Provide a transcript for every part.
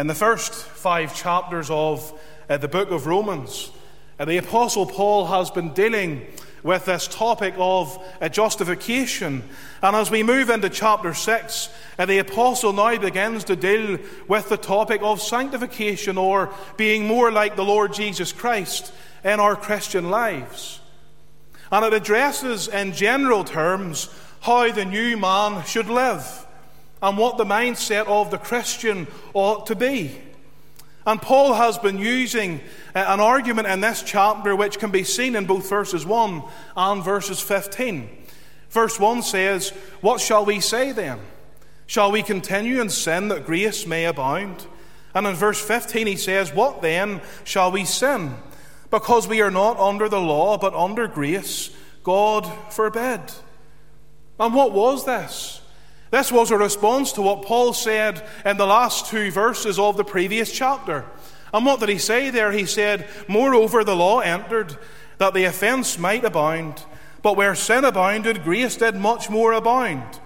In the first five chapters of uh, the book of Romans, uh, the Apostle Paul has been dealing with this topic of uh, justification. And as we move into chapter 6, uh, the Apostle now begins to deal with the topic of sanctification or being more like the Lord Jesus Christ in our Christian lives. And it addresses in general terms how the new man should live and what the mindset of the Christian ought to be. And Paul has been using uh, an argument in this chapter which can be seen in both verses 1 and verses 15. Verse 1 says, What shall we say then? Shall we continue in sin that grace may abound? And in verse 15 he says, What then shall we sin? Because we are not under the law, but under grace. God forbid. And what was this? This was a response to what Paul said in the last two verses of the previous chapter. And what did he say there? He said, Moreover, the law entered that the offense might abound, but where sin abounded, grace did much more abound.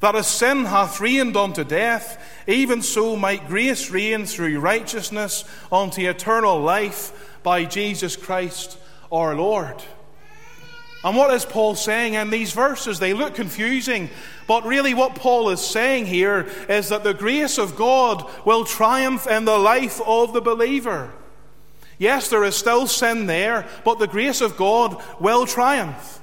That as sin hath reigned unto death, even so might grace reign through righteousness unto eternal life by Jesus Christ our Lord. And what is Paul saying in these verses? They look confusing, but really what Paul is saying here is that the grace of God will triumph in the life of the believer. Yes, there is still sin there, but the grace of God will triumph.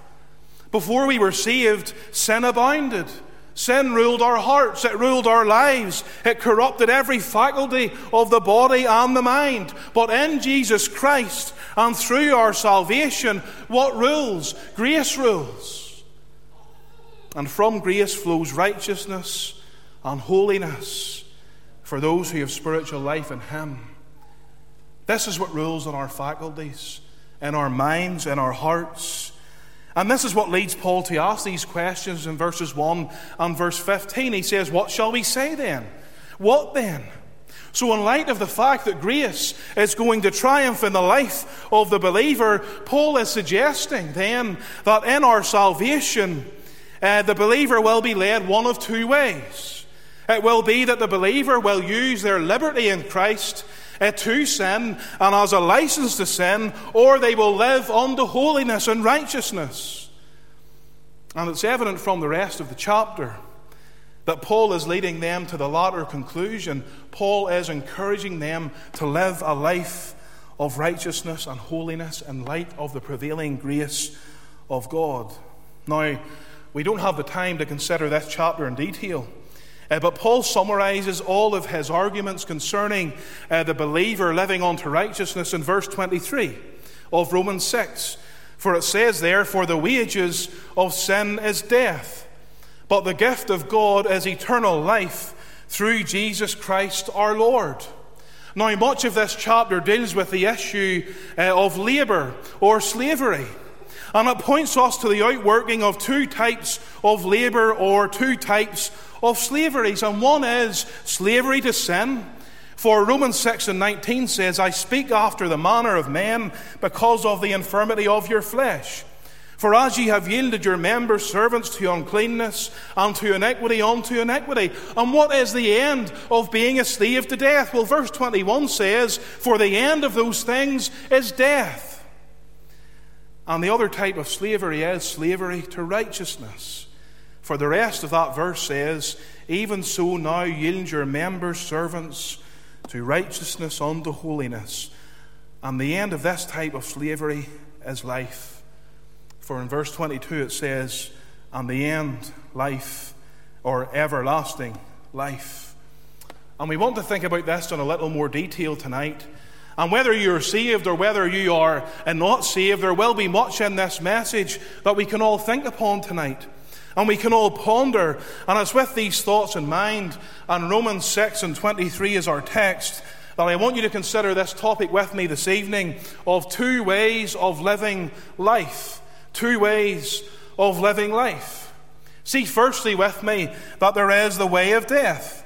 Before we were saved, sin abounded. Sin ruled our hearts, it ruled our lives, it corrupted every faculty of the body and the mind. But in Jesus Christ and through our salvation, what rules? Grace rules. And from grace flows righteousness and holiness for those who have spiritual life in Him. This is what rules in our faculties, in our minds, in our hearts. And this is what leads Paul to ask these questions in verses 1 and verse 15. He says, What shall we say then? What then? So, in light of the fact that grace is going to triumph in the life of the believer, Paul is suggesting then that in our salvation, uh, the believer will be led one of two ways. It will be that the believer will use their liberty in Christ uh, to sin and as a license to sin, or they will live unto holiness and righteousness. And it's evident from the rest of the chapter that Paul is leading them to the latter conclusion. Paul is encouraging them to live a life of righteousness and holiness in light of the prevailing grace of God. Now, we don't have the time to consider this chapter in detail. Uh, but Paul summarizes all of his arguments concerning uh, the believer living unto righteousness in verse 23 of Romans 6. For it says there, For the wages of sin is death, but the gift of God is eternal life through Jesus Christ our Lord. Now, much of this chapter deals with the issue uh, of labour or slavery. And it points us to the outworking of two types of labour or two types of slaveries. And one is slavery to sin. For Romans 6 and 19 says, I speak after the manner of men because of the infirmity of your flesh. For as ye have yielded your members servants to uncleanness, and to iniquity unto iniquity. And what is the end of being a slave to death? Well, verse 21 says, For the end of those things is death. And the other type of slavery is slavery to righteousness. For the rest of that verse says, Even so now yield your members servants to righteousness unto holiness. And the end of this type of slavery is life. For in verse 22 it says, And the end, life, or everlasting life. And we want to think about this in a little more detail tonight. And whether you're saved or whether you are and not saved, there will be much in this message that we can all think upon tonight. And we can all ponder, and it's with these thoughts in mind, and Romans 6 and 23 is our text, that I want you to consider this topic with me this evening of two ways of living life. Two ways of living life. See, firstly, with me, that there is the way of death.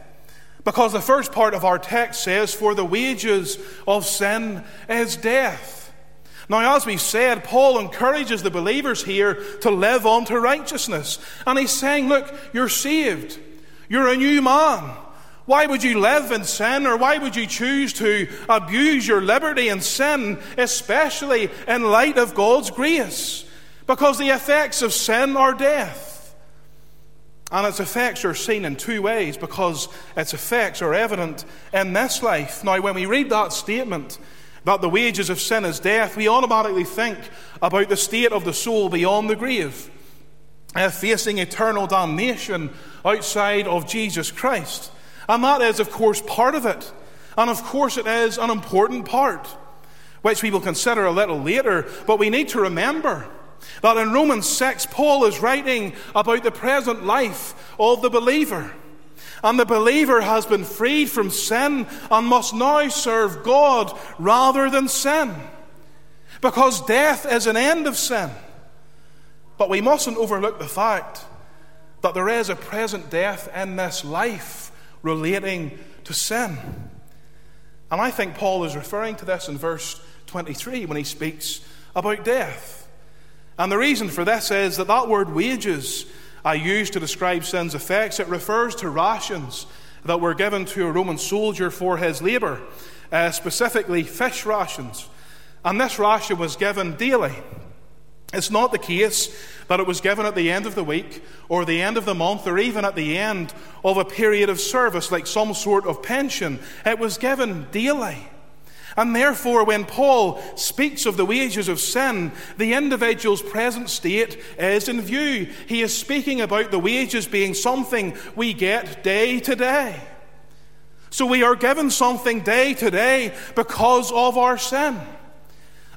Because the first part of our text says, For the wages of sin is death. Now, as we said, Paul encourages the believers here to live unto righteousness. And he's saying, Look, you're saved. You're a new man. Why would you live in sin, or why would you choose to abuse your liberty in sin, especially in light of God's grace? Because the effects of sin are death. And its effects are seen in two ways, because its effects are evident in this life. Now, when we read that statement, that the wages of sin is death, we automatically think about the state of the soul beyond the grave, uh, facing eternal damnation outside of Jesus Christ. And that is, of course, part of it. And of course, it is an important part, which we will consider a little later. But we need to remember that in Romans 6, Paul is writing about the present life of the believer. And the believer has been freed from sin and must now serve God rather than sin. Because death is an end of sin. But we mustn't overlook the fact that there is a present death in this life relating to sin. And I think Paul is referring to this in verse 23 when he speaks about death. And the reason for this is that that word wages I use to describe sin's effects, it refers to rations that were given to a Roman soldier for his labor, uh, specifically fish rations. And this ration was given daily. It's not the case that it was given at the end of the week or the end of the month or even at the end of a period of service like some sort of pension. It was given daily. And therefore, when Paul speaks of the wages of sin, the individual's present state is in view. He is speaking about the wages being something we get day to day. So we are given something day to day because of our sin.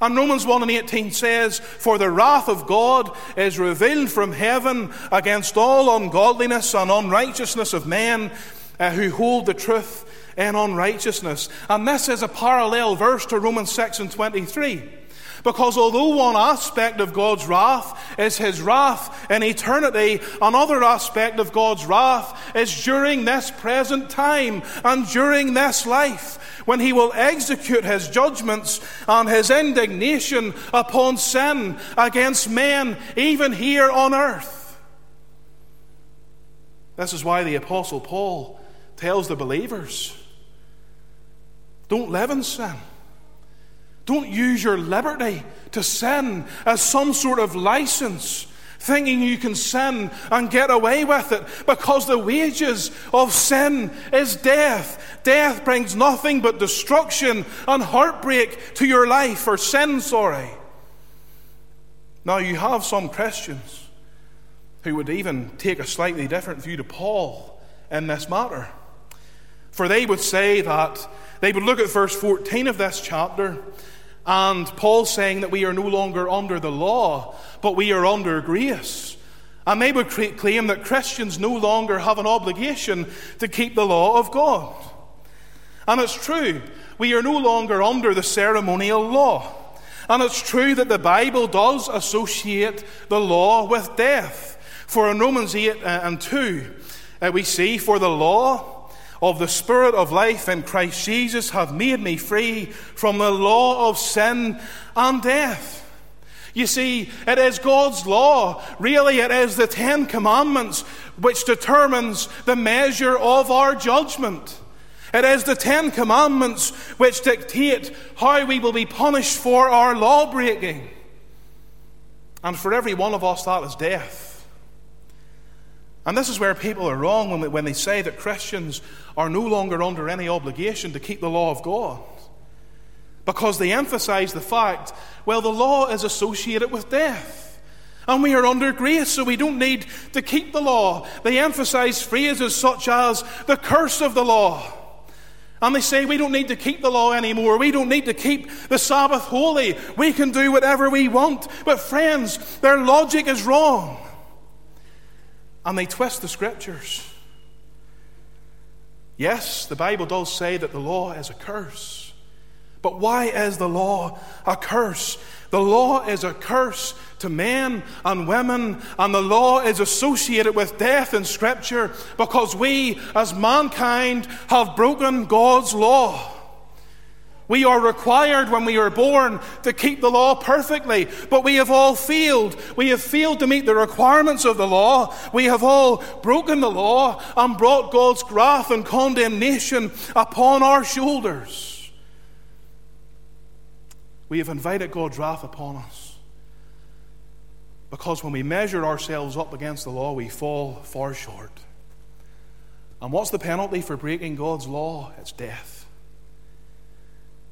And Romans 1 and 18 says, For the wrath of God is revealed from heaven against all ungodliness and unrighteousness of men uh, who hold the truth in unrighteousness. And this is a parallel verse to Romans 6 and 23. Because although one aspect of God's wrath is his wrath in eternity, another aspect of God's wrath is during this present time and during this life when he will execute his judgments and his indignation upon sin against men, even here on earth. This is why the Apostle Paul tells the believers don't live in sin. Don't use your liberty to sin as some sort of license thinking you can sin and get away with it because the wages of sin is death. Death brings nothing but destruction and heartbreak to your life, or sin, sorry. Now, you have some Christians who would even take a slightly different view to Paul in this matter. For they would say that they would look at verse 14 of this chapter and Paul saying that we are no longer under the law, but we are under grace. And they would claim that Christians no longer have an obligation to keep the law of God. And it's true, we are no longer under the ceremonial law. And it's true that the Bible does associate the law with death. For in Romans 8 uh, and 2, uh, we see, For the law, of the Spirit of life in Christ Jesus have made me free from the law of sin and death. You see, it is God's law. Really, it is the Ten Commandments which determines the measure of our judgment. It is the Ten Commandments which dictate how we will be punished for our law breaking. And for every one of us, that is death. And this is where people are wrong when they, when they say that Christians are no longer under any obligation to keep the law of God. Because they emphasize the fact, well, the law is associated with death. And we are under grace, so we don't need to keep the law. They emphasize phrases such as the curse of the law. And they say we don't need to keep the law anymore. We don't need to keep the Sabbath holy. We can do whatever we want. But, friends, their logic is wrong and they twist the scriptures. Yes, the Bible does say that the law is a curse. But why is the law a curse? The law is a curse to men and women, and the law is associated with death in Scripture because we, as mankind, have broken God's law. We are required when we are born to keep the law perfectly, but we have all failed. We have failed to meet the requirements of the law. We have all broken the law and brought God's wrath and condemnation upon our shoulders. We have invited God's wrath upon us. Because when we measure ourselves up against the law, we fall far short. And what's the penalty for breaking God's law? It's death.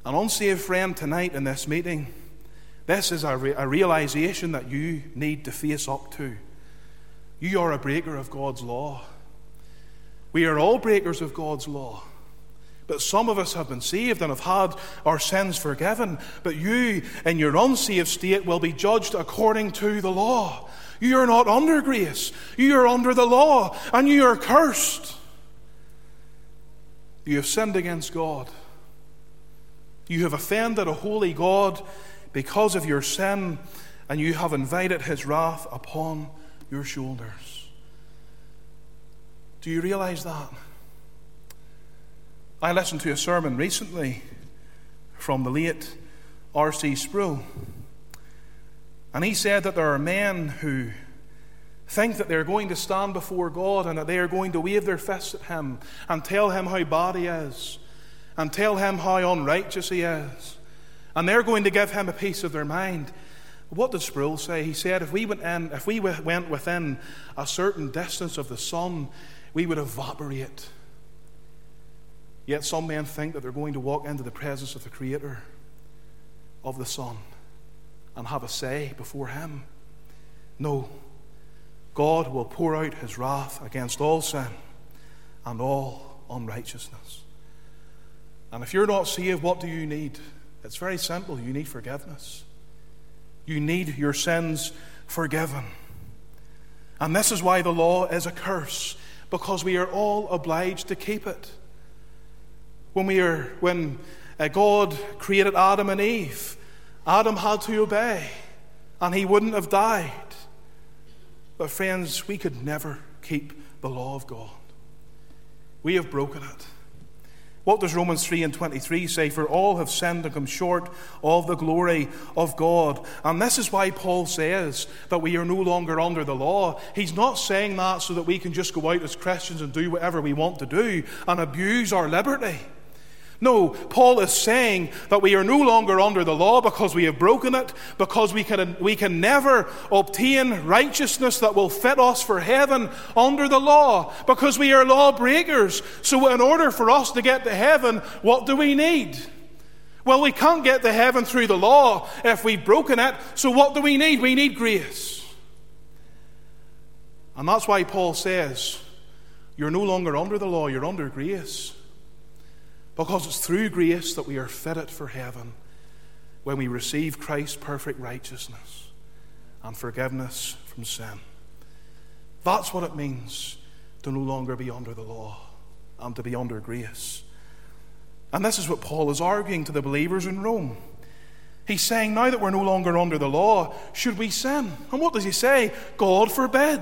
An unsaved friend tonight in this meeting, this is a, re- a realization that you need to face up to. You are a breaker of God's law. We are all breakers of God's law. But some of us have been saved and have had our sins forgiven. But you, in your unsaved state, will be judged according to the law. You are not under grace. You are under the law, and you are cursed. You have sinned against God. You have offended a holy God because of your sin, and you have invited his wrath upon your shoulders. Do you realize that? I listened to a sermon recently from the late R.C. Sproul, and he said that there are men who think that they're going to stand before God and that they are going to wave their fists at him and tell him how bad he is and tell him how unrighteous he is. And they're going to give him a piece of their mind. What did Sproul say? He said, if we went, in, if we went within a certain distance of the sun, we would evaporate. Yet some men think that they're going to walk into the presence of the Creator of the sun and have a say before Him. No, God will pour out His wrath against all sin and all unrighteousness. And if you're not saved, what do you need? It's very simple. You need forgiveness. You need your sins forgiven. And this is why the law is a curse, because we are all obliged to keep it. When, we are, when uh, God created Adam and Eve, Adam had to obey, and he wouldn't have died. But, friends, we could never keep the law of God. We have broken it. What does Romans 3 and 23 say? For all have sinned and come short of the glory of God. And this is why Paul says that we are no longer under the law. He's not saying that so that we can just go out as Christians and do whatever we want to do and abuse our liberty. No, Paul is saying that we are no longer under the law because we have broken it, because we can, we can never obtain righteousness that will fit us for heaven under the law, because we are lawbreakers. So, in order for us to get to heaven, what do we need? Well, we can't get to heaven through the law if we've broken it. So, what do we need? We need grace. And that's why Paul says, You're no longer under the law, you're under grace. Because it's through grace that we are fitted for heaven when we receive Christ's perfect righteousness and forgiveness from sin. That's what it means to no longer be under the law and to be under grace. And this is what Paul is arguing to the believers in Rome. He's saying, now that we're no longer under the law, should we sin? And what does he say? God forbid.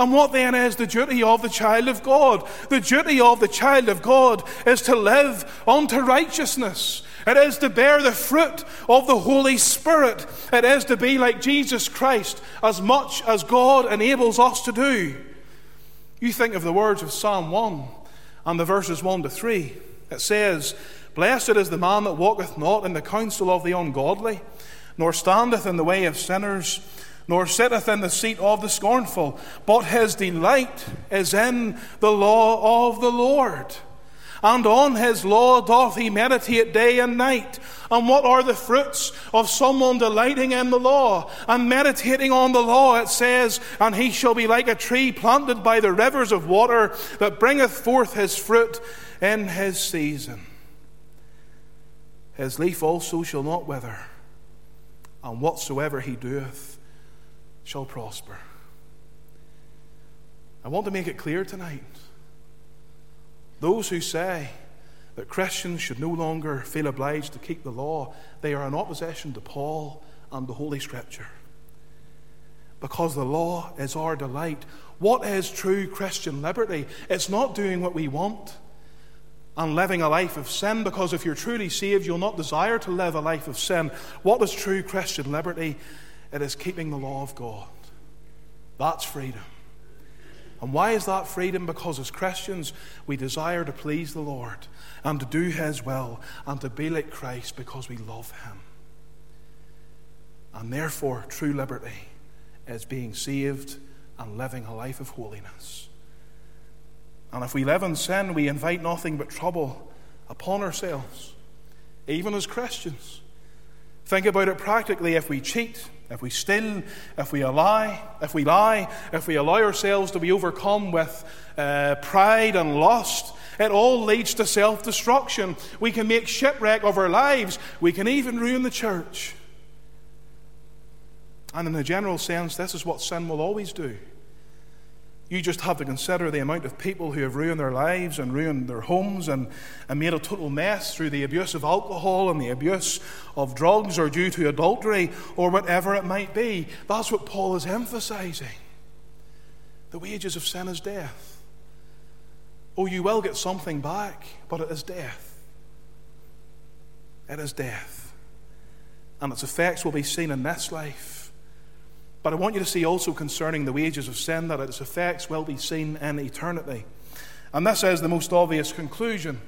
And what then is the duty of the child of God? The duty of the child of God is to live unto righteousness. It is to bear the fruit of the Holy Spirit. It is to be like Jesus Christ as much as God enables us to do. You think of the words of Psalm 1 and the verses 1 to 3. It says, Blessed is the man that walketh not in the counsel of the ungodly, nor standeth in the way of sinners nor sitteth in the seat of the scornful, but his delight is in the law of the Lord. And on his law doth he meditate day and night. And what are the fruits of someone delighting in the law and meditating on the law? It says, And he shall be like a tree planted by the rivers of water that bringeth forth his fruit in his season. His leaf also shall not wither, and whatsoever he doeth shall prosper. I want to make it clear tonight. Those who say that Christians should no longer feel obliged to keep the law, they are in opposition to Paul and the Holy Scripture. Because the law is our delight. What is true Christian liberty? It's not doing what we want and living a life of sin, because if you're truly saved, you'll not desire to live a life of sin. What is true Christian liberty? It is keeping the law of God. That's freedom. And why is that freedom? Because as Christians, we desire to please the Lord and to do His will and to be like Christ because we love Him. And therefore, true liberty is being saved and living a life of holiness. And if we live in sin, we invite nothing but trouble upon ourselves, even as Christians. Think about it practically if we cheat, if we steal, if we lie, if we lie, if we allow ourselves to be overcome with uh, pride and lust, it all leads to self destruction. We can make shipwreck of our lives. We can even ruin the church. And in a general sense, this is what sin will always do. You just have to consider the amount of people who have ruined their lives and ruined their homes and, and made a total mess through the abuse of alcohol and the abuse of drugs or due to adultery or whatever it might be. That's what Paul is emphasizing. The wages of sin is death. Oh, you will get something back, but it is death. It is death. And its effects will be seen in this life but I want you to see also concerning the wages of sin that its effects will be seen in eternity. And this is the most obvious conclusion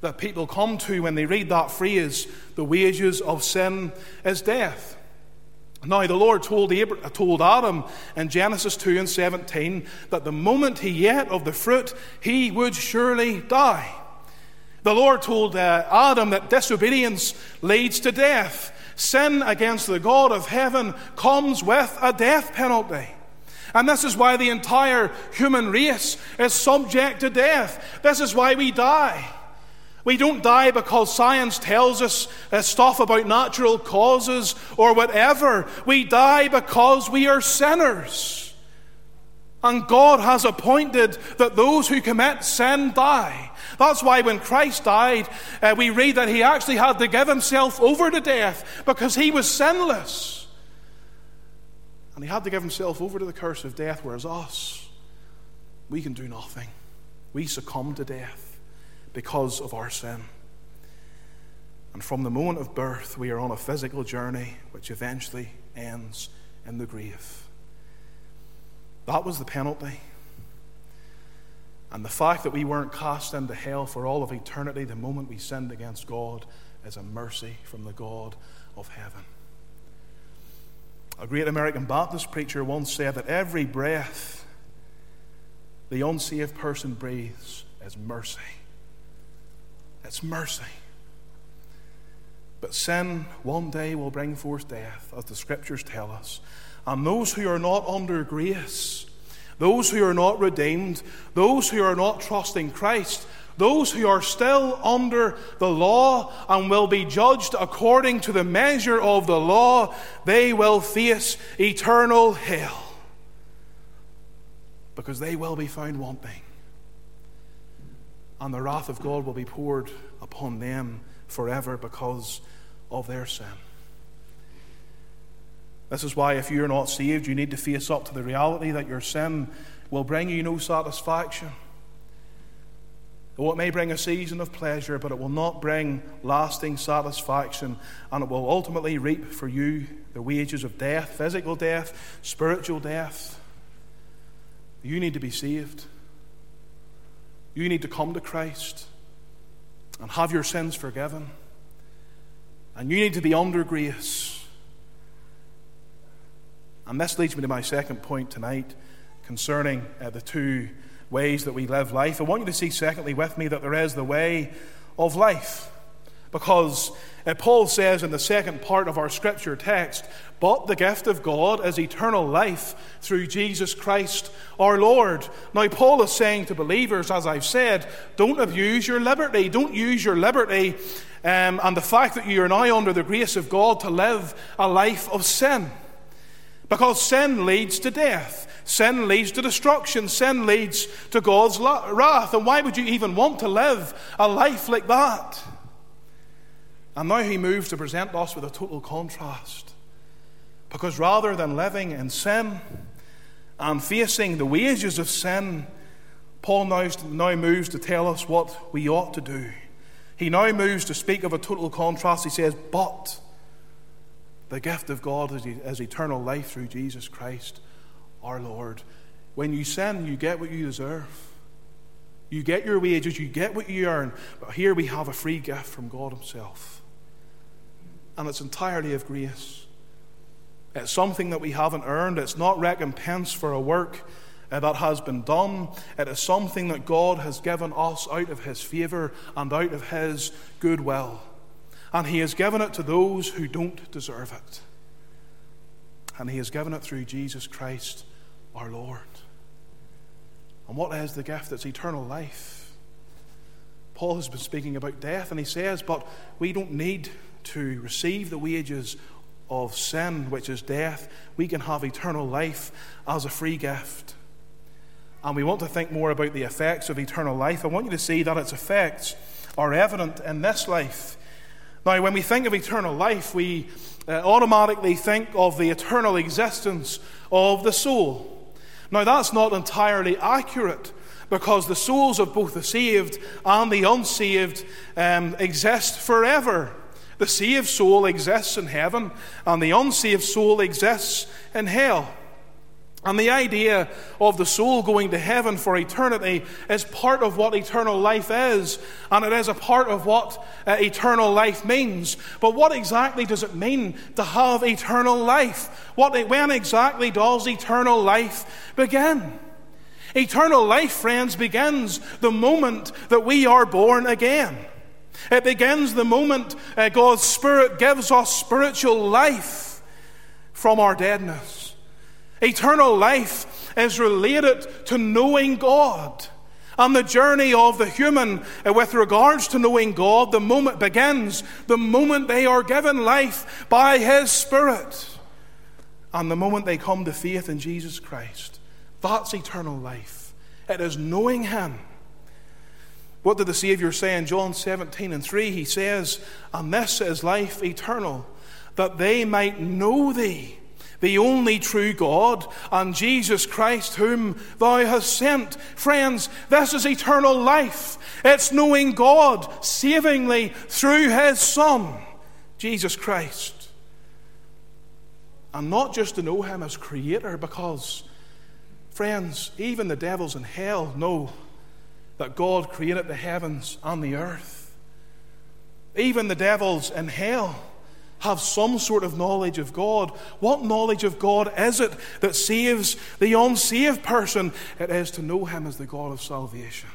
that people come to when they read that phrase, the wages of sin is death. Now, the Lord told, Abraham, told Adam in Genesis 2 and 17 that the moment he ate of the fruit, he would surely die. The Lord told uh, Adam that disobedience leads to death. Sin against the God of heaven comes with a death penalty. And this is why the entire human race is subject to death. This is why we die. We don't die because science tells us uh, stuff about natural causes or whatever. We die because we are sinners. And God has appointed that those who commit sin die. That's why when Christ died, uh, we read that he actually had to give himself over to death because he was sinless. And he had to give himself over to the curse of death, whereas us, we can do nothing. We succumb to death because of our sin. And from the moment of birth, we are on a physical journey which eventually ends in the grave. That was the penalty. And the fact that we weren't cast into hell for all of eternity the moment we sinned against God is a mercy from the God of heaven. A great American Baptist preacher once said that every breath the unsaved person breathes is mercy. It's mercy. But sin one day will bring forth death, as the scriptures tell us. And those who are not under grace, those who are not redeemed, those who are not trusting Christ, those who are still under the law and will be judged according to the measure of the law, they will face eternal hell because they will be found wanting. And the wrath of God will be poured upon them forever because of their sin. This is why, if you're not saved, you need to face up to the reality that your sin will bring you no satisfaction. Oh, it may bring a season of pleasure, but it will not bring lasting satisfaction, and it will ultimately reap for you the wages of death physical death, spiritual death. You need to be saved. You need to come to Christ and have your sins forgiven. And you need to be under grace. And this leads me to my second point tonight concerning uh, the two ways that we live life. I want you to see, secondly, with me, that there is the way of life. Because uh, Paul says in the second part of our scripture text, but the gift of God is eternal life through Jesus Christ our Lord. Now, Paul is saying to believers, as I've said, don't abuse your liberty. Don't use your liberty um, and the fact that you are now under the grace of God to live a life of sin. Because sin leads to death. Sin leads to destruction. Sin leads to God's wrath. And why would you even want to live a life like that? And now he moves to present us with a total contrast. Because rather than living in sin and facing the wages of sin, Paul now, moves to tell us what we ought to do. He now moves to speak of a total contrast. He says, But the gift of God is, is eternal life through Jesus Christ our Lord. When you sin, you get what you deserve. You get your wages, you get what you earn. But here we have a free gift from God Himself. And it's entirely of grace. It's something that we haven't earned. It's not recompense for a work that has been done. It is something that God has given us out of His favour and out of His goodwill. And He has given it to those who don't deserve it. And He has given it through Jesus Christ our Lord. And what is the gift? It's eternal life. Paul has been speaking about death, and he says, But we don't need to receive the wages of sin, which is death. We can have eternal life as a free gift. And we want to think more about the effects of eternal life. I want you to see that its effects are evident in this life. Now, when we think of eternal life, we uh, automatically think of the eternal existence of the soul. Now, that's not entirely accurate because the souls of both the saved and the unsaved um, exist forever. The saved soul exists in heaven, and the unsaved soul exists in hell. And the idea of the soul going to heaven for eternity is part of what eternal life is, and it is a part of what uh, eternal life means. But what exactly does it mean to have eternal life? What, when exactly does eternal life begin? Eternal life, friends, begins the moment that we are born again. It begins the moment uh, God's Spirit gives us spiritual life from our deadness. Eternal life is related to knowing God. And the journey of the human uh, with regards to knowing God, the moment begins the moment they are given life by His Spirit. And the moment they come to faith in Jesus Christ. That's eternal life. It is knowing Him. What did the Savior say in John 17 and 3? He says, And this is life eternal, that they might know Thee the only true God, and Jesus Christ, whom thou hast sent. Friends, this is eternal life. It's knowing God savingly through his Son, Jesus Christ. And not just to know him as Creator, because, friends, even the devils in hell know that God created the heavens and the earth. Even the devils in hell have some sort of knowledge of God. What knowledge of God is it that saves the unsaved person? It is to know Him as the God of salvation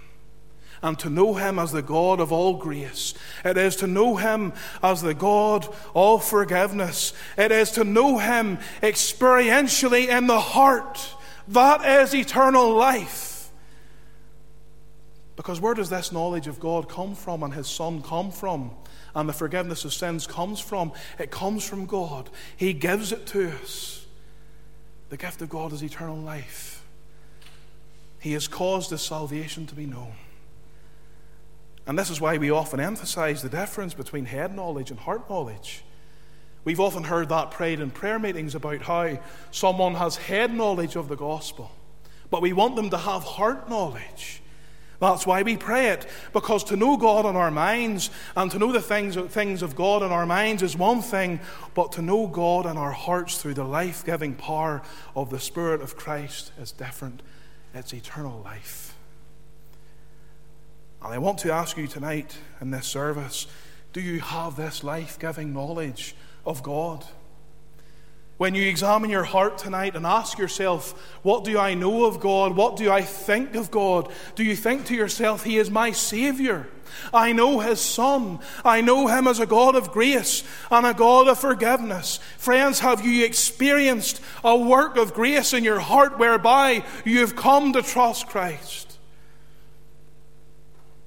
and to know Him as the God of all grace. It is to know Him as the God of forgiveness. It is to know Him experientially in the heart. That is eternal life. Because where does this knowledge of God come from and His Son come from? And the forgiveness of sins comes from. It comes from God. He gives it to us. The gift of God is eternal life. He has caused this salvation to be known. And this is why we often emphasize the difference between head knowledge and heart knowledge. We've often heard that prayed in prayer meetings about how someone has head knowledge of the gospel, but we want them to have heart knowledge. That's why we pray it, because to know God in our minds and to know the things, things of God in our minds is one thing, but to know God in our hearts through the life giving power of the Spirit of Christ is different. It's eternal life. And I want to ask you tonight in this service do you have this life giving knowledge of God? When you examine your heart tonight and ask yourself, What do I know of God? What do I think of God? Do you think to yourself, He is my Savior? I know His Son. I know Him as a God of grace and a God of forgiveness. Friends, have you experienced a work of grace in your heart whereby you have come to trust Christ?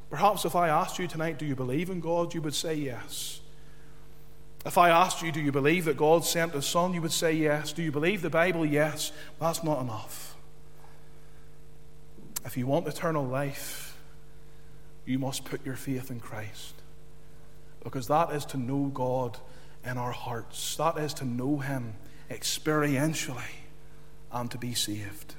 Perhaps if I asked you tonight, Do you believe in God? you would say yes. If I asked you, do you believe that God sent His Son? You would say yes. Do you believe the Bible? Yes. That's not enough. If you want eternal life, you must put your faith in Christ. Because that is to know God in our hearts, that is to know Him experientially and to be saved.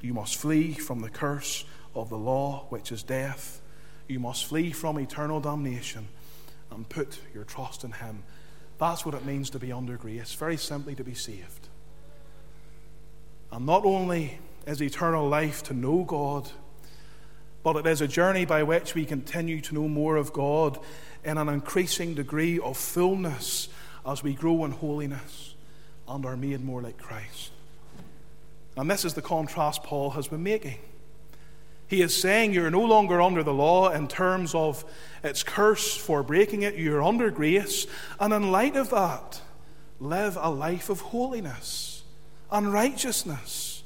You must flee from the curse of the law, which is death. You must flee from eternal damnation and put your trust in Him. That's what it means to be under grace, very simply to be saved. And not only is eternal life to know God, but it is a journey by which we continue to know more of God in an increasing degree of fullness as we grow in holiness and are made more like Christ. And this is the contrast Paul has been making. He is saying you're no longer under the law in terms of its curse for breaking it, you're under grace. And in light of that, live a life of holiness and righteousness.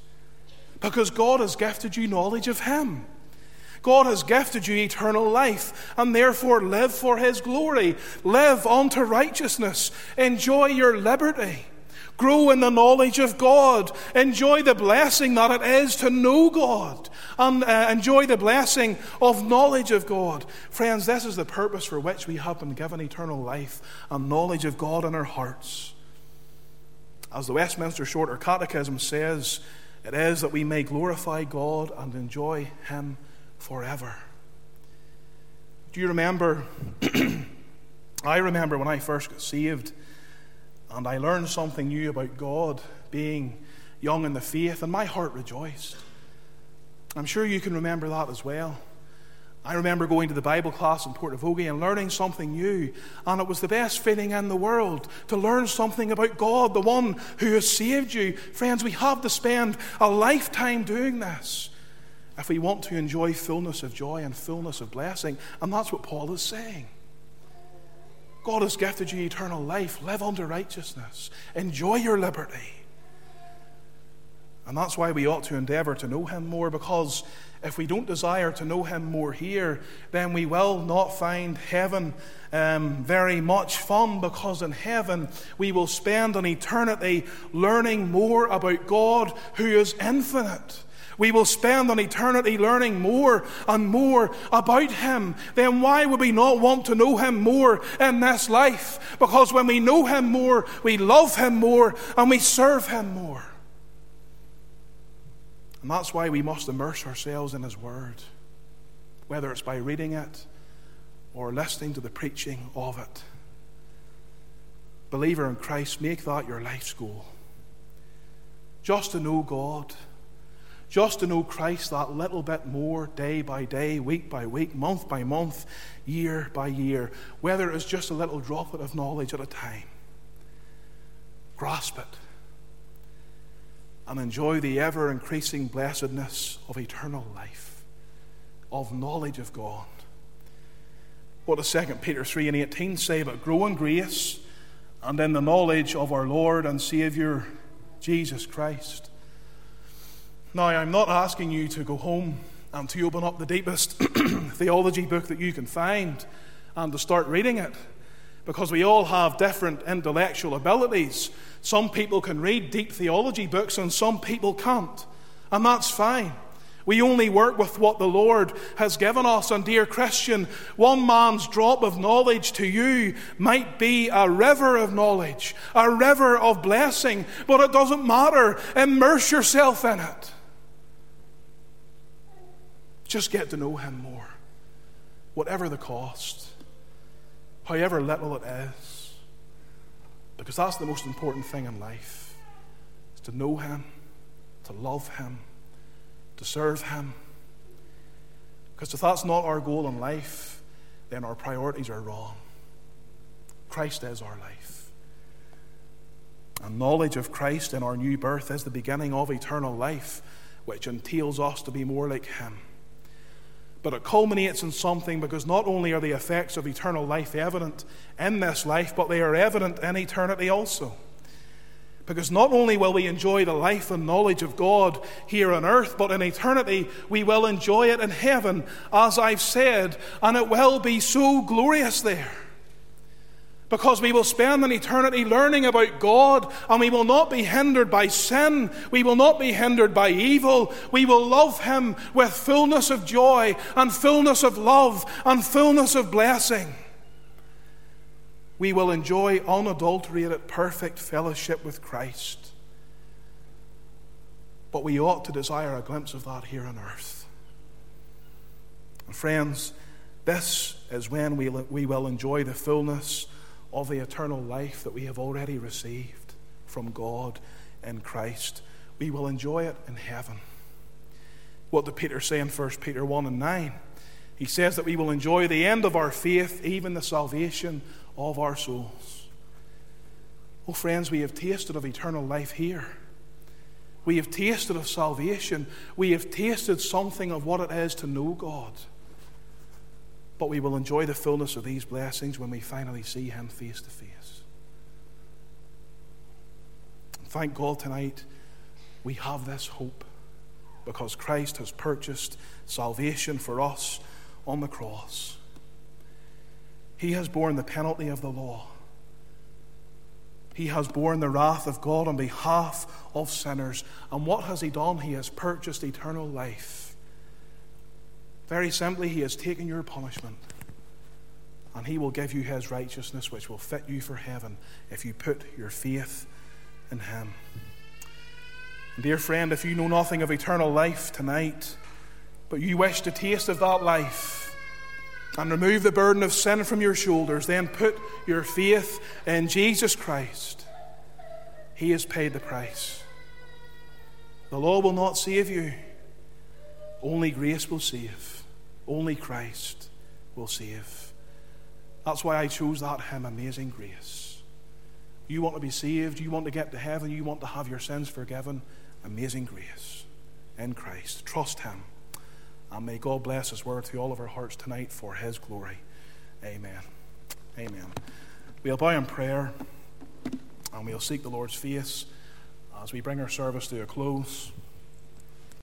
Because God has gifted you knowledge of Him. God has gifted you eternal life, and therefore live for His glory. Live unto righteousness. Enjoy your liberty. Grow in the knowledge of God. Enjoy the blessing that it is to know God. And uh, enjoy the blessing of knowledge of God. Friends, this is the purpose for which we have been given eternal life and knowledge of God in our hearts. As the Westminster Shorter Catechism says, it is that we may glorify God and enjoy Him forever. Do you remember? I remember when I first got saved and I learned something new about God being young in the faith, and my heart rejoiced. I'm sure you can remember that as well. I remember going to the Bible class in Port Portavogie and learning something new, and it was the best feeling in the world to learn something about God, the one who has saved you. Friends, we have to spend a lifetime doing this if we want to enjoy fullness of joy and fullness of blessing. And that's what Paul is saying. God has gifted you eternal life. Live under righteousness. Enjoy your liberty. And that's why we ought to endeavor to know Him more, because if we don't desire to know Him more here, then we will not find heaven um, very much fun, because in heaven we will spend an eternity learning more about God who is infinite we will spend an eternity learning more and more about Him, then why would we not want to know Him more in this life? Because when we know Him more, we love Him more and we serve Him more. And that's why we must immerse ourselves in His Word, whether it's by reading it or listening to the preaching of it. Believer in Christ, make that your life's goal. Just to know God just to know Christ that little bit more day by day, week by week, month by month, year by year, whether it's just a little droplet of knowledge at a time. Grasp it and enjoy the ever increasing blessedness of eternal life, of knowledge of God. What does 2 Peter 3 and 18 say about grow in grace and in the knowledge of our Lord and Saviour Jesus Christ? Now, I'm not asking you to go home and to open up the deepest theology book that you can find and to start reading it because we all have different intellectual abilities. Some people can read deep theology books and some people can't, and that's fine. We only work with what the Lord has given us. And, dear Christian, one man's drop of knowledge to you might be a river of knowledge, a river of blessing, but it doesn't matter. Immerse yourself in it. Just get to know Him more, whatever the cost, however little it is. Because that's the most important thing in life is to know Him, to love Him, to serve Him. Because if that's not our goal in life, then our priorities are wrong. Christ is our life. And knowledge of Christ in our new birth is the beginning of eternal life, which entails us to be more like Him. But it culminates in something because not only are the effects of eternal life evident in this life, but they are evident in eternity also. Because not only will we enjoy the life and knowledge of God here on earth, but in eternity we will enjoy it in heaven, as I've said, and it will be so glorious there because we will spend an eternity learning about God and we will not be hindered by sin. We will not be hindered by evil. We will love Him with fullness of joy and fullness of love and fullness of blessing. We will enjoy unadulterated, perfect fellowship with Christ. but we ought to desire a glimpse of that here on earth. And friends, this is when we, we will enjoy the fullness of the eternal life that we have already received from God in Christ. We will enjoy it in heaven. What did Peter say in 1 Peter 1 and 9? He says that we will enjoy the end of our faith, even the salvation of our souls. Oh, friends, we have tasted of eternal life here. We have tasted of salvation. We have tasted something of what it is to know God. But we will enjoy the fullness of these blessings when we finally see Him face to face. Thank God tonight we have this hope because Christ has purchased salvation for us on the cross. He has borne the penalty of the law. He has borne the wrath of God on behalf of sinners. And what has He done? He has purchased eternal life. Very simply, He has taken your punishment. And He will give you His righteousness, which will fit you for heaven if you put your faith in Him. Dear friend, if you know nothing of eternal life tonight, but you wish to taste of that life and remove the burden of sin from your shoulders, then put your faith in Jesus Christ. He has paid the price. The law will not save you, only grace will save. Only Christ will save. That's why I chose that hymn, Amazing Grace. You want to be saved, you want to get to heaven, you want to have your sins forgiven. Amazing grace in Christ. Trust Him. And may God bless His word to all of our hearts tonight for His glory. Amen. Amen. We'll bow in prayer and we'll seek the Lord's face as we bring our service to a close.